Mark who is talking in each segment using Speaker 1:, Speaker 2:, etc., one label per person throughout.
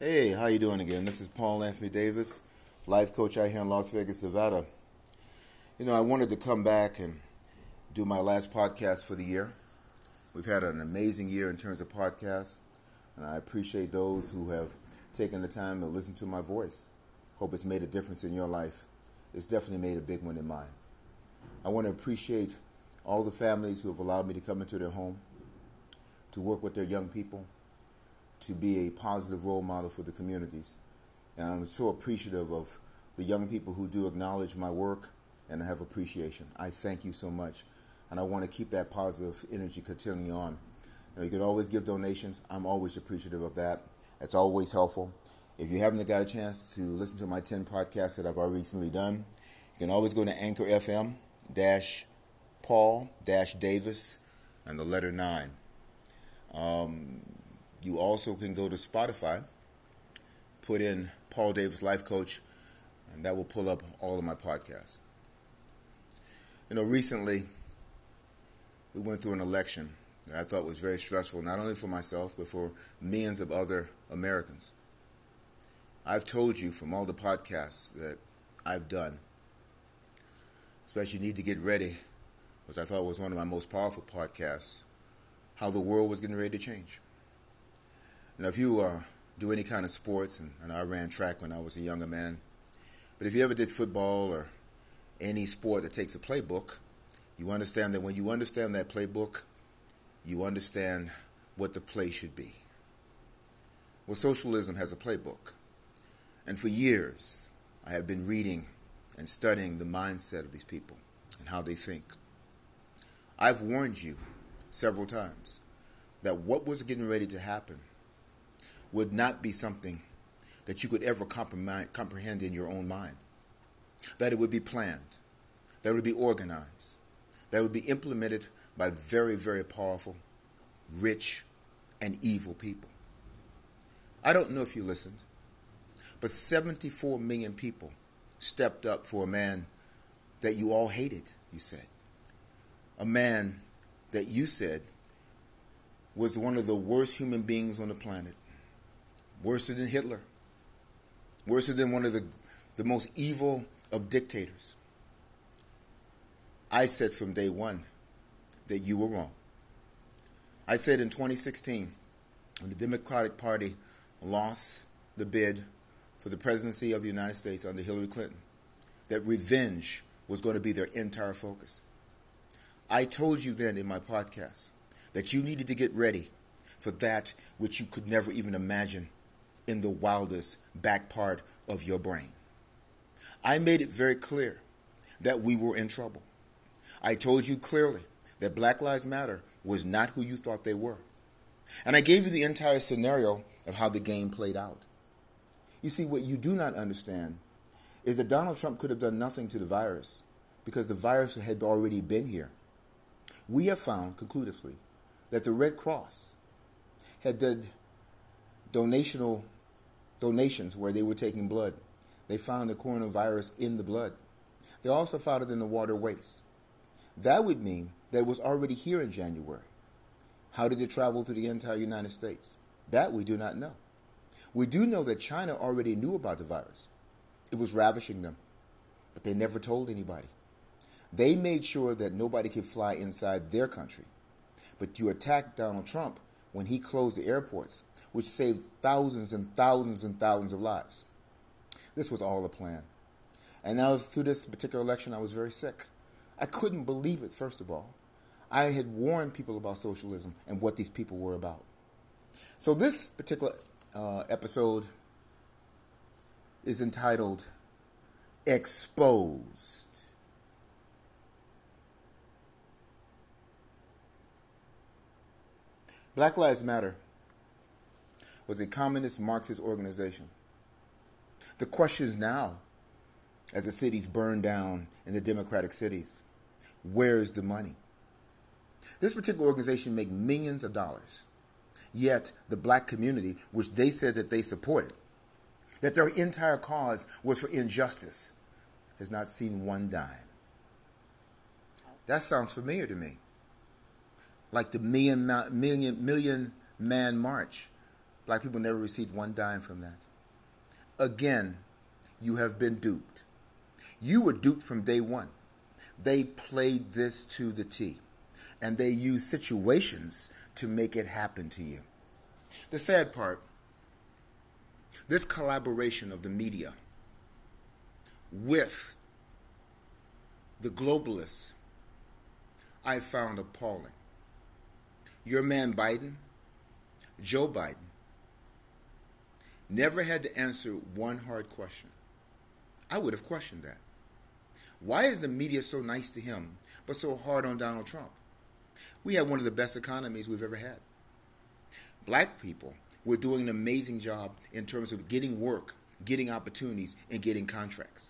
Speaker 1: Hey, how you doing again? This is Paul Anthony Davis, life coach out here in Las Vegas, Nevada. You know, I wanted to come back and do my last podcast for the year. We've had an amazing year in terms of podcasts, and I appreciate those who have taken the time to listen to my voice. Hope it's made a difference in your life. It's definitely made a big one in mine. I want to appreciate all the families who have allowed me to come into their home, to work with their young people, to be a positive role model for the communities. And I'm so appreciative of the young people who do acknowledge my work and have appreciation. I thank you so much. And I want to keep that positive energy continuing on. You, know, you can always give donations. I'm always appreciative of that. It's always helpful. If you haven't got a chance to listen to my 10 podcasts that I've already recently done, you can always go to Anchor FM dash Paul dash Davis and the letter 9. Um, you also can go to Spotify, put in Paul Davis Life Coach, and that will pull up all of my podcasts. You know, recently we went through an election that I thought was very stressful, not only for myself, but for millions of other Americans. I've told you from all the podcasts that I've done, especially Need to Get Ready, which I thought was one of my most powerful podcasts, how the world was getting ready to change. Now, if you uh, do any kind of sports, and, and I ran track when I was a younger man, but if you ever did football or any sport that takes a playbook, you understand that when you understand that playbook, you understand what the play should be. Well, socialism has a playbook. And for years, I have been reading and studying the mindset of these people and how they think. I've warned you several times that what was getting ready to happen would not be something that you could ever comprehend in your own mind. That it would be planned, that it would be organized, that it would be implemented by very, very powerful, rich, and evil people. I don't know if you listened, but 74 million people stepped up for a man that you all hated, you said. A man that you said was one of the worst human beings on the planet worse than Hitler, worse than one of the, the most evil of dictators. I said from day one that you were wrong. I said in 2016, when the Democratic Party lost the bid for the presidency of the United States under Hillary Clinton, that revenge was going to be their entire focus. I told you then in my podcast that you needed to get ready for that which you could never even imagine in the wildest back part of your brain. I made it very clear that we were in trouble. I told you clearly that Black Lives Matter was not who you thought they were. And I gave you the entire scenario of how the game played out. You see, what you do not understand is that Donald Trump could have done nothing to the virus because the virus had already been here. We have found conclusively that the Red Cross had did donational donations where they were taking blood. They found the coronavirus in the blood. They also found it in the water waste. That would mean that it was already here in January. How did it travel through the entire United States? That we do not know. We do know that China already knew about the virus. It was ravishing them, but they never told anybody. They made sure that nobody could fly inside their country. But you attacked Donald Trump when he closed the airports which saved thousands and thousands and thousands of lives. This was all a plan. And now, through this particular election, I was very sick. I couldn't believe it, first of all. I had warned people about socialism and what these people were about. So, this particular uh, episode is entitled Exposed. Black Lives Matter was a communist Marxist organization. The question is now, as the cities burn down in the democratic cities, where is the money? This particular organization make millions of dollars. Yet the black community, which they said that they supported, that their entire cause was for injustice, has not seen one dime. That sounds familiar to me. Like the million, million, million man march Black people never received one dime from that. Again, you have been duped. You were duped from day one. They played this to the T, and they used situations to make it happen to you. The sad part this collaboration of the media with the globalists, I found appalling. Your man Biden, Joe Biden, never had to answer one hard question. I would have questioned that. Why is the media so nice to him, but so hard on Donald Trump? We have one of the best economies we've ever had. Black people were doing an amazing job in terms of getting work, getting opportunities, and getting contracts.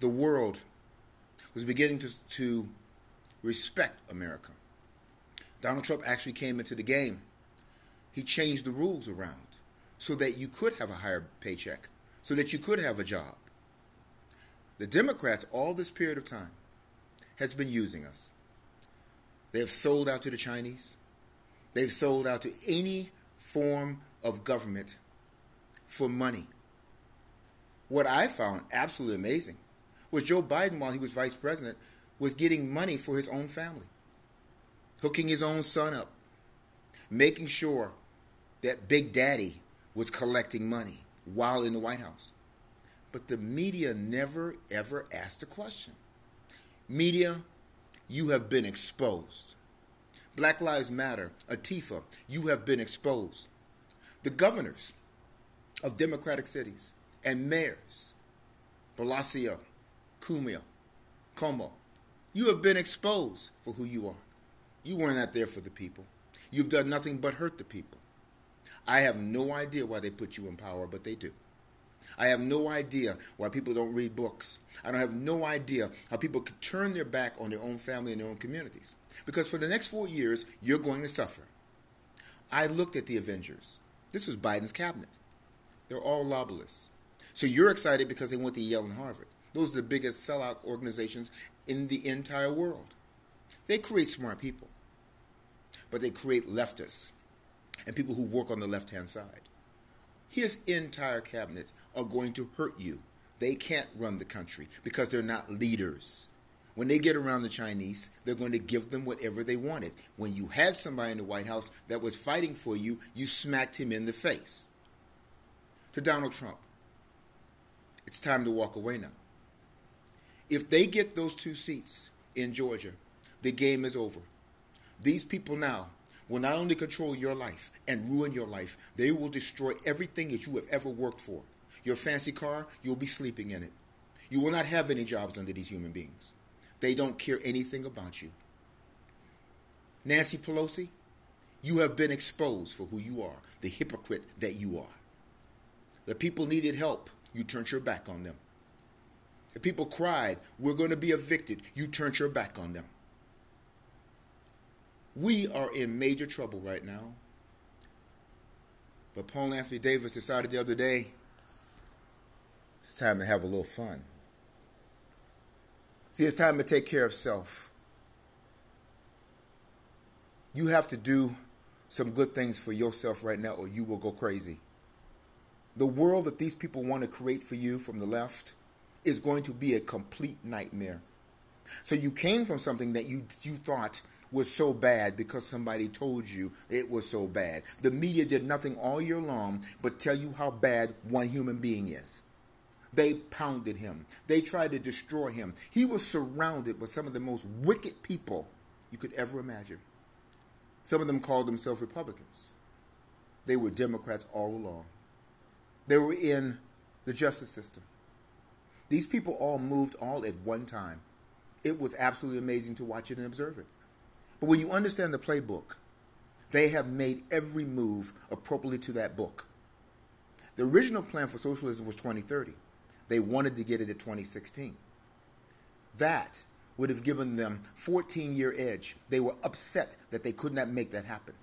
Speaker 1: The world was beginning to, to respect America. Donald Trump actually came into the game. He changed the rules around so that you could have a higher paycheck, so that you could have a job. The Democrats, all this period of time, has been using us. They have sold out to the Chinese. They've sold out to any form of government for money. What I found absolutely amazing was Joe Biden, while he was vice president, was getting money for his own family, hooking his own son up, making sure that Big Daddy was collecting money while in the White House. But the media never, ever asked a question. Media, you have been exposed. Black Lives Matter, Antifa, you have been exposed. The governors of democratic cities and mayors, Blasio, Cuomo, Como, you have been exposed for who you are. You weren't out there for the people. You've done nothing but hurt the people. I have no idea why they put you in power, but they do. I have no idea why people don't read books. I don't have no idea how people could turn their back on their own family and their own communities. Because for the next four years, you're going to suffer. I looked at the Avengers. This was Biden's cabinet. They're all lobbyists. So you're excited because they went to Yale and Harvard. Those are the biggest sellout organizations in the entire world. They create smart people, but they create leftists and people who work on the left hand side. His entire cabinet are going to hurt you. They can't run the country because they're not leaders. When they get around the Chinese, they're going to give them whatever they wanted. When you had somebody in the White House that was fighting for you, you smacked him in the face. To Donald Trump, it's time to walk away now. If they get those two seats in Georgia, the game is over. These people now will not only control your life and ruin your life, they will destroy everything that you have ever worked for. Your fancy car, you'll be sleeping in it. You will not have any jobs under these human beings. They don't care anything about you. Nancy Pelosi, you have been exposed for who you are, the hypocrite that you are. The people needed help. You turned your back on them. The people cried, We're going to be evicted. You turned your back on them. We are in major trouble right now. But Paul Anthony Davis decided the other day it's time to have a little fun. See, it's time to take care of self. You have to do some good things for yourself right now, or you will go crazy. The world that these people want to create for you from the left is going to be a complete nightmare. So you came from something that you you thought was so bad because somebody told you it was so bad. The media did nothing all year long but tell you how bad one human being is. They pounded him. They tried to destroy him. He was surrounded with some of the most wicked people you could ever imagine. Some of them called themselves Republicans. They were Democrats all along. They were in the justice system. These people all moved all at one time. It was absolutely amazing to watch it and observe it. But when you understand the playbook, they have made every move appropriately to that book. The original plan for socialism was 2030. They wanted to get it at 2016. That would have given them 14 year edge. They were upset that they could not make that happen.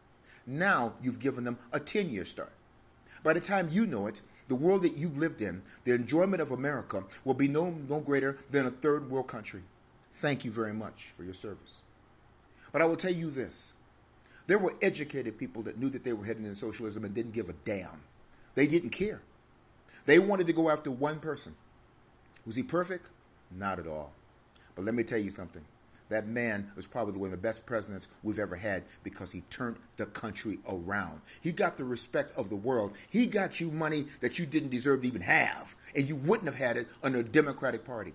Speaker 1: Now you've given them a 10 year start. By the time you know it, the world that you've lived in, the enjoyment of America, will be no, no greater than a third world country. Thank you very much for your service. But I will tell you this There were educated people that knew that they were heading in socialism and didn't give a damn. They didn't care. They wanted to go after one person. Was he perfect? Not at all. But let me tell you something. That man was probably one of the best presidents we've ever had because he turned the country around. He got the respect of the world. He got you money that you didn't deserve to even have, and you wouldn't have had it under a Democratic Party.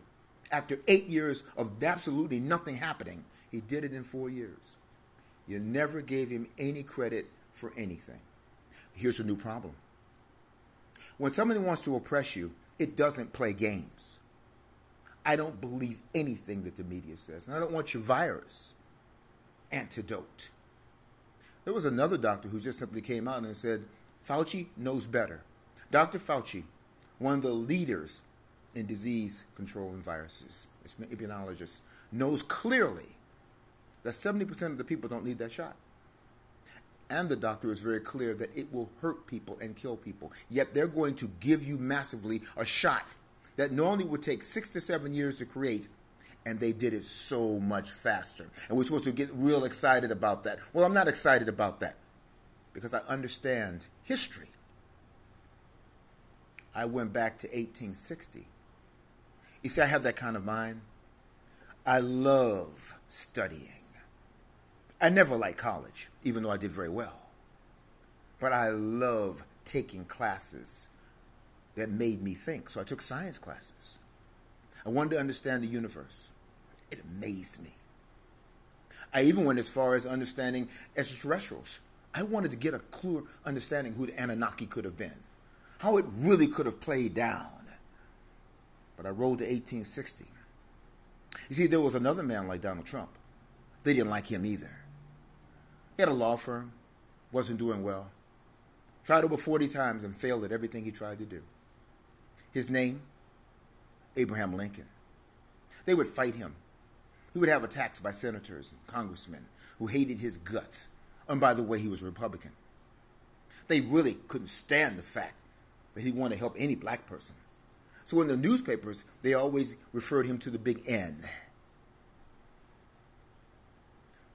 Speaker 1: After eight years of absolutely nothing happening, he did it in four years. You never gave him any credit for anything. Here's a new problem. When somebody wants to oppress you, it doesn't play games. I don't believe anything that the media says, and I don't want your virus antidote. There was another doctor who just simply came out and said, Fauci knows better. Dr. Fauci, one of the leaders in disease control and viruses, immunologist, knows clearly that 70% of the people don't need that shot. And the doctor is very clear that it will hurt people and kill people. Yet they're going to give you massively a shot that normally would take six to seven years to create, and they did it so much faster. And we're supposed to get real excited about that. Well, I'm not excited about that because I understand history. I went back to 1860. You see, I have that kind of mind. I love studying. I never liked college, even though I did very well. But I love taking classes that made me think. So I took science classes. I wanted to understand the universe. It amazed me. I even went as far as understanding extraterrestrials. I wanted to get a clear understanding who the Anunnaki could have been, how it really could have played down. But I rolled to 1860. You see, there was another man like Donald Trump. They didn't like him either. He had a law firm, wasn't doing well, tried over 40 times and failed at everything he tried to do. His name, Abraham Lincoln. They would fight him. He would have attacks by senators and congressmen who hated his guts. And by the way, he was a Republican. They really couldn't stand the fact that he wanted to help any black person. So in the newspapers, they always referred him to the big N.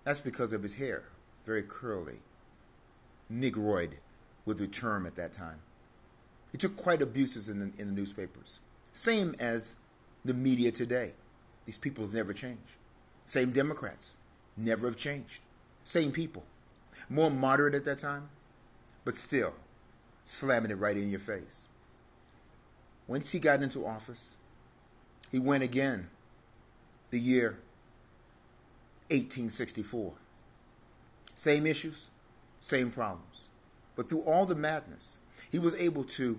Speaker 1: That's because of his hair, very curly. Negroid was the term at that time. He took quite abuses in the, in the newspapers. Same as the media today. These people have never changed. Same Democrats, never have changed. Same people. More moderate at that time, but still slamming it right in your face. Once he got into office, he went again the year 1864. Same issues, same problems. But through all the madness, he was able to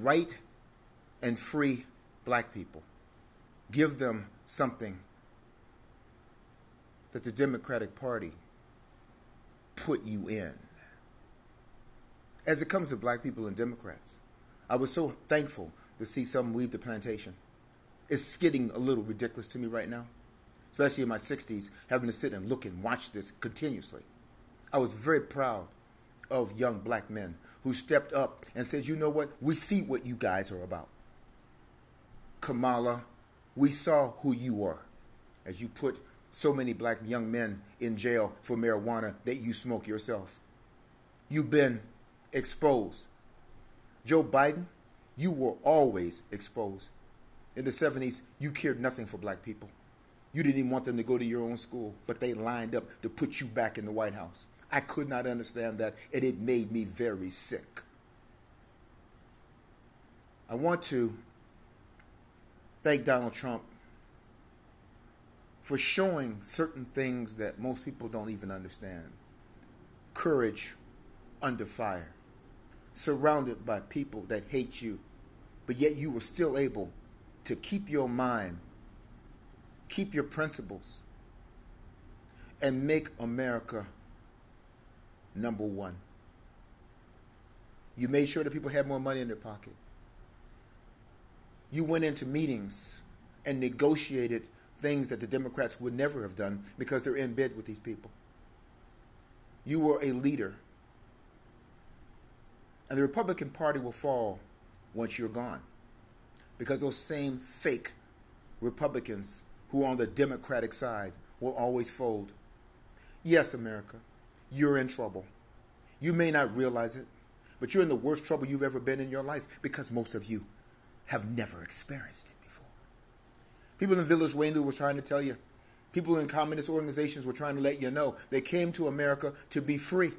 Speaker 1: right and free black people, give them something that the Democratic Party put you in. As it comes to black people and Democrats, I was so thankful to see some leave the plantation. It's getting a little ridiculous to me right now, especially in my 60s, having to sit and look and watch this continuously. I was very proud of young black men who stepped up and said, you know what? We see what you guys are about. Kamala, we saw who you are as you put so many black young men in jail for marijuana that you smoke yourself. You've been exposed. Joe Biden, you were always exposed. In the 70s, you cared nothing for black people. You didn't even want them to go to your own school, but they lined up to put you back in the White House. I could not understand that, and it made me very sick. I want to thank Donald Trump for showing certain things that most people don't even understand. Courage under fire, surrounded by people that hate you, but yet you were still able to keep your mind, keep your principles, and make America number one. You made sure that people had more money in their pocket. You went into meetings and negotiated things that the Democrats would never have done because they're in bed with these people. You were a leader. And the Republican Party will fall once you're gone because those same fake Republicans who are on the Democratic side will always fold. Yes, America, you're in trouble. You may not realize it, but you're in the worst trouble you've ever been in your life because most of you have never experienced it before. People in Village Wayne were trying to tell you. People in communist organizations were trying to let you know they came to America to be free.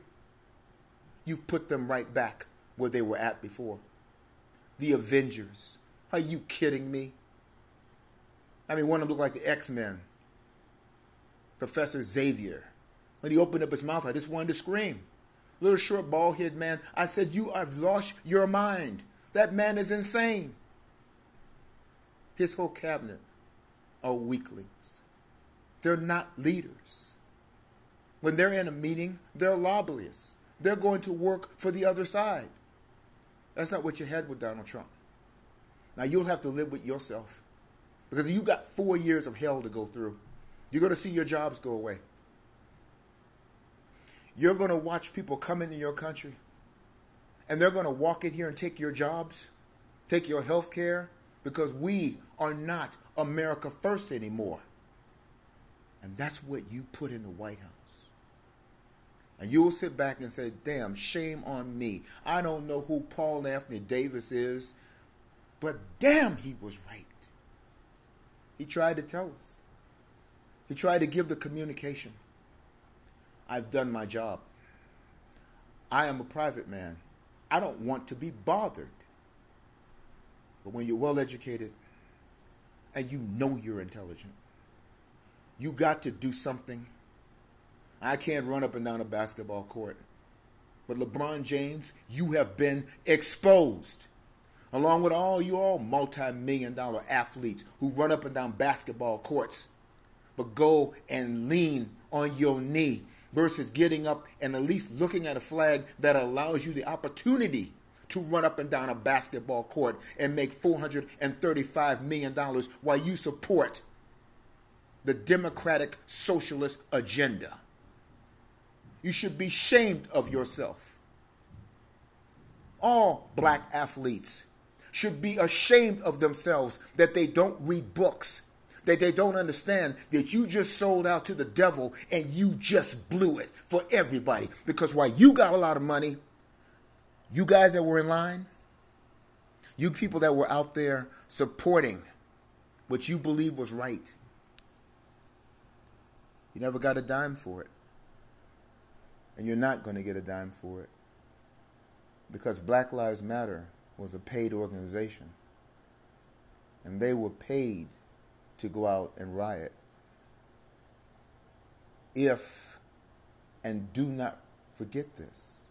Speaker 1: You've put them right back where they were at before. The Avengers. Are you kidding me? I mean, one of them looked like the X Men. Professor Xavier. When he opened up his mouth, I just wanted to scream. Little short, bald headed man. I said, You have lost your mind. That man is insane. His whole cabinet are weaklings. They're not leaders. When they're in a meeting, they're lobbyists. They're going to work for the other side. That's not what you had with Donald Trump. Now you'll have to live with yourself. Because you got four years of hell to go through. You're going to see your jobs go away. You're going to watch people come into your country and they're going to walk in here and take your jobs, take your health care, because we are not America first anymore. And that's what you put in the White House. And you will sit back and say, damn, shame on me. I don't know who Paul Anthony Davis is, but damn, he was right. He tried to tell us. He tried to give the communication. I've done my job. I am a private man. I don't want to be bothered. But when you're well educated and you know you're intelligent, you got to do something. I can't run up and down a basketball court. But LeBron James, you have been exposed. Along with all you all multi million dollar athletes who run up and down basketball courts, but go and lean on your knee versus getting up and at least looking at a flag that allows you the opportunity to run up and down a basketball court and make $435 million while you support the Democratic Socialist agenda. You should be ashamed of yourself. All black athletes should be ashamed of themselves that they don't read books that they don't understand that you just sold out to the devil and you just blew it for everybody. Because while you got a lot of money, you guys that were in line, you people that were out there supporting what you believe was right, you never got a dime for it. And you're not going to get a dime for it. Because Black Lives Matter was a paid organization. And they were paid to go out and riot. If, and do not forget this,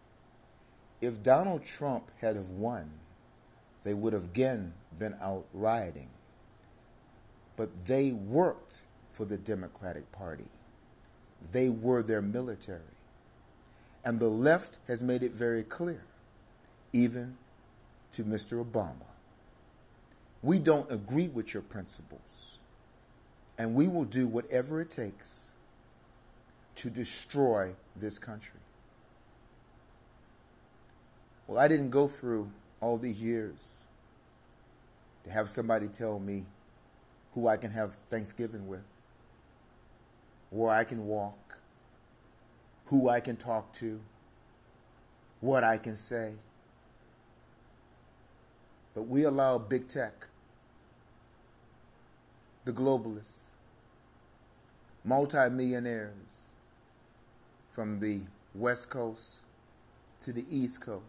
Speaker 1: if Donald Trump had have won, they would have again been out rioting. But they worked for the Democratic Party. They were their military. And the left has made it very clear, even to Mr. Obama. We don't agree with your principles. And we will do whatever it takes to destroy this country. Well, I didn't go through all these years to have somebody tell me who I can have Thanksgiving with, where I can walk, who I can talk to, what I can say. But we allow big tech the globalists, multimillionaires from the West Coast to the East Coast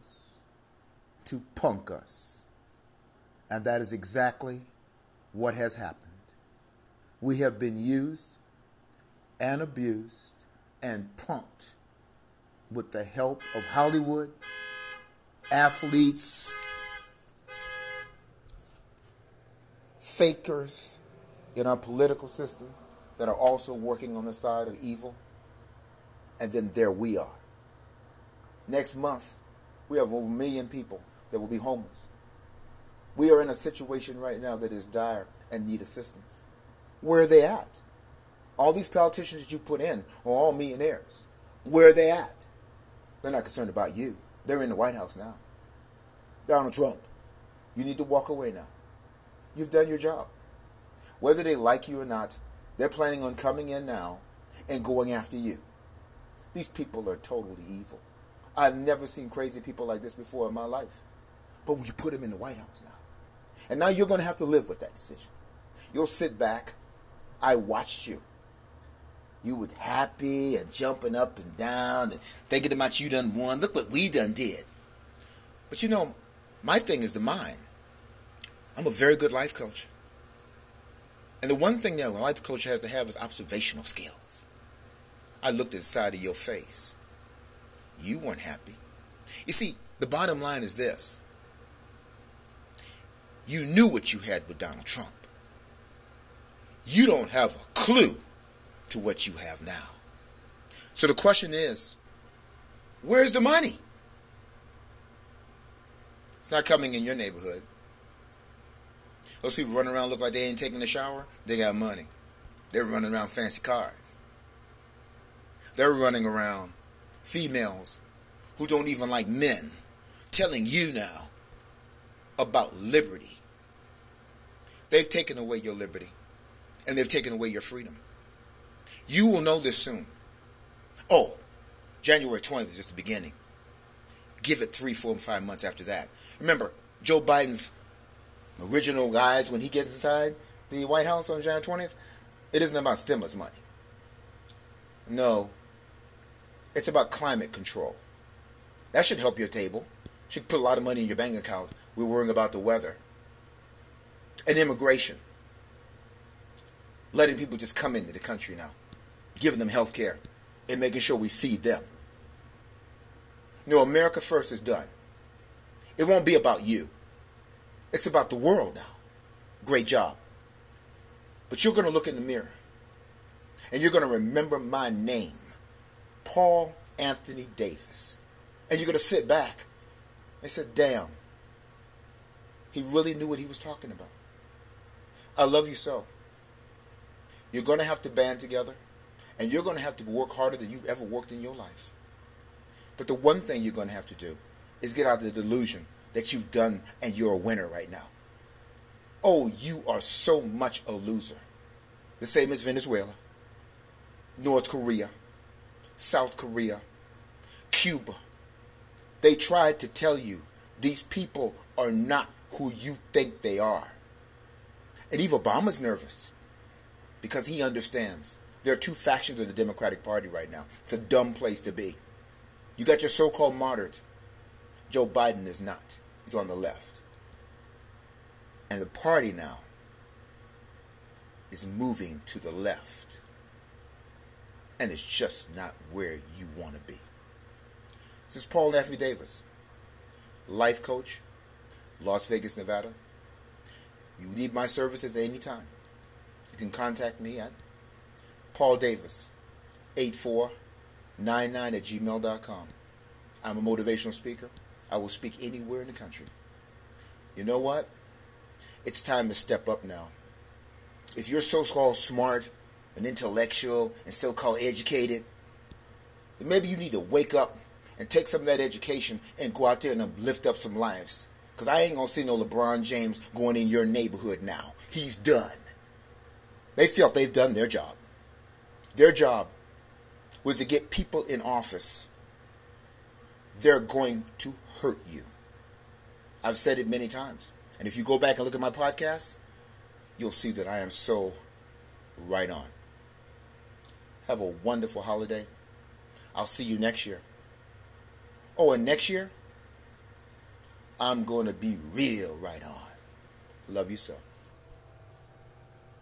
Speaker 1: to punk us. And that is exactly what has happened. We have been used and abused and punked with the help of Hollywood, athletes, fakers, in our political system that are also working on the side of evil. And then there we are. Next month, we have over a million people that will be homeless. We are in a situation right now that is dire and need assistance. Where are they at? All these politicians that you put in are all millionaires. Where are they at? They're not concerned about you. They're in the White House now. Donald Trump, you need to walk away now. You've done your job. Whether they like you or not, they're planning on coming in now and going after you. These people are totally evil. I've never seen crazy people like this before in my life. But when you put them in the White House now, and now you're going to have to live with that decision. You'll sit back. I watched you. You were happy and jumping up and down and thinking about you done won. Look what we done did. But you know, my thing is the mind. I'm a very good life coach. And the one thing that a life coach has to have is observational skills. I looked at the side of your face. You weren't happy. You see, the bottom line is this. You knew what you had with Donald Trump. You don't have a clue to what you have now. So the question is, where's the money? It's not coming in your neighborhood. Those people running around look like they ain't taking a shower. They got money. They're running around fancy cars. They're running around females who don't even like men telling you now about liberty. They've taken away your liberty and they've taken away your freedom. You will know this soon. Oh, January 20th is just the beginning. Give it three, four, and five months after that. Remember, Joe Biden's original guys, when he gets inside the White House on January 20th, it isn't about stimulus money. No, it's about climate control. That should help your table. Should put a lot of money in your bank account. We're worrying about the weather. And immigration. Letting people just come into the country now. Giving them health care. And making sure we feed them. No, America First is done. It won't be about you. It's about the world now. Great job. But you're going to look in the mirror. And you're going to remember my name. Paul Anthony Davis. And you're going to sit back and say, damn, he really knew what he was talking about. I love you so. You're going to have to band together, and you're going to have to work harder than you've ever worked in your life. But the one thing you're going to have to do is get out of the delusion that you've done and you're a winner right now. Oh, you are so much a loser. The same as Venezuela, North Korea, South Korea, Cuba. They tried to tell you these people are not who you think they are. And even Obama's nervous because he understands there are two factions of the Democratic Party right now. It's a dumb place to be. You got your so called moderate. Joe Biden is not, he's on the left. And the party now is moving to the left and it's just not where you want to be. This is Paul Anthony Davis, life coach, Las Vegas, Nevada. You need my services at any time. You can contact me at Paul Davis, 8499 at gmail.com. I'm a motivational speaker. I will speak anywhere in the country. You know what? It's time to step up now. If you're so called smart an intellectual and so-called educated, maybe you need to wake up and take some of that education and go out there and lift up some lives. Because I ain't going to see no LeBron James going in your neighborhood now. He's done. They felt they've done their job. Their job was to get people in office. They're going to hurt you. I've said it many times. And if you go back and look at my podcast, you'll see that I am so right on. Have a wonderful holiday. I'll see you next year. Oh, and next year, I'm going to be real right on. Love you so.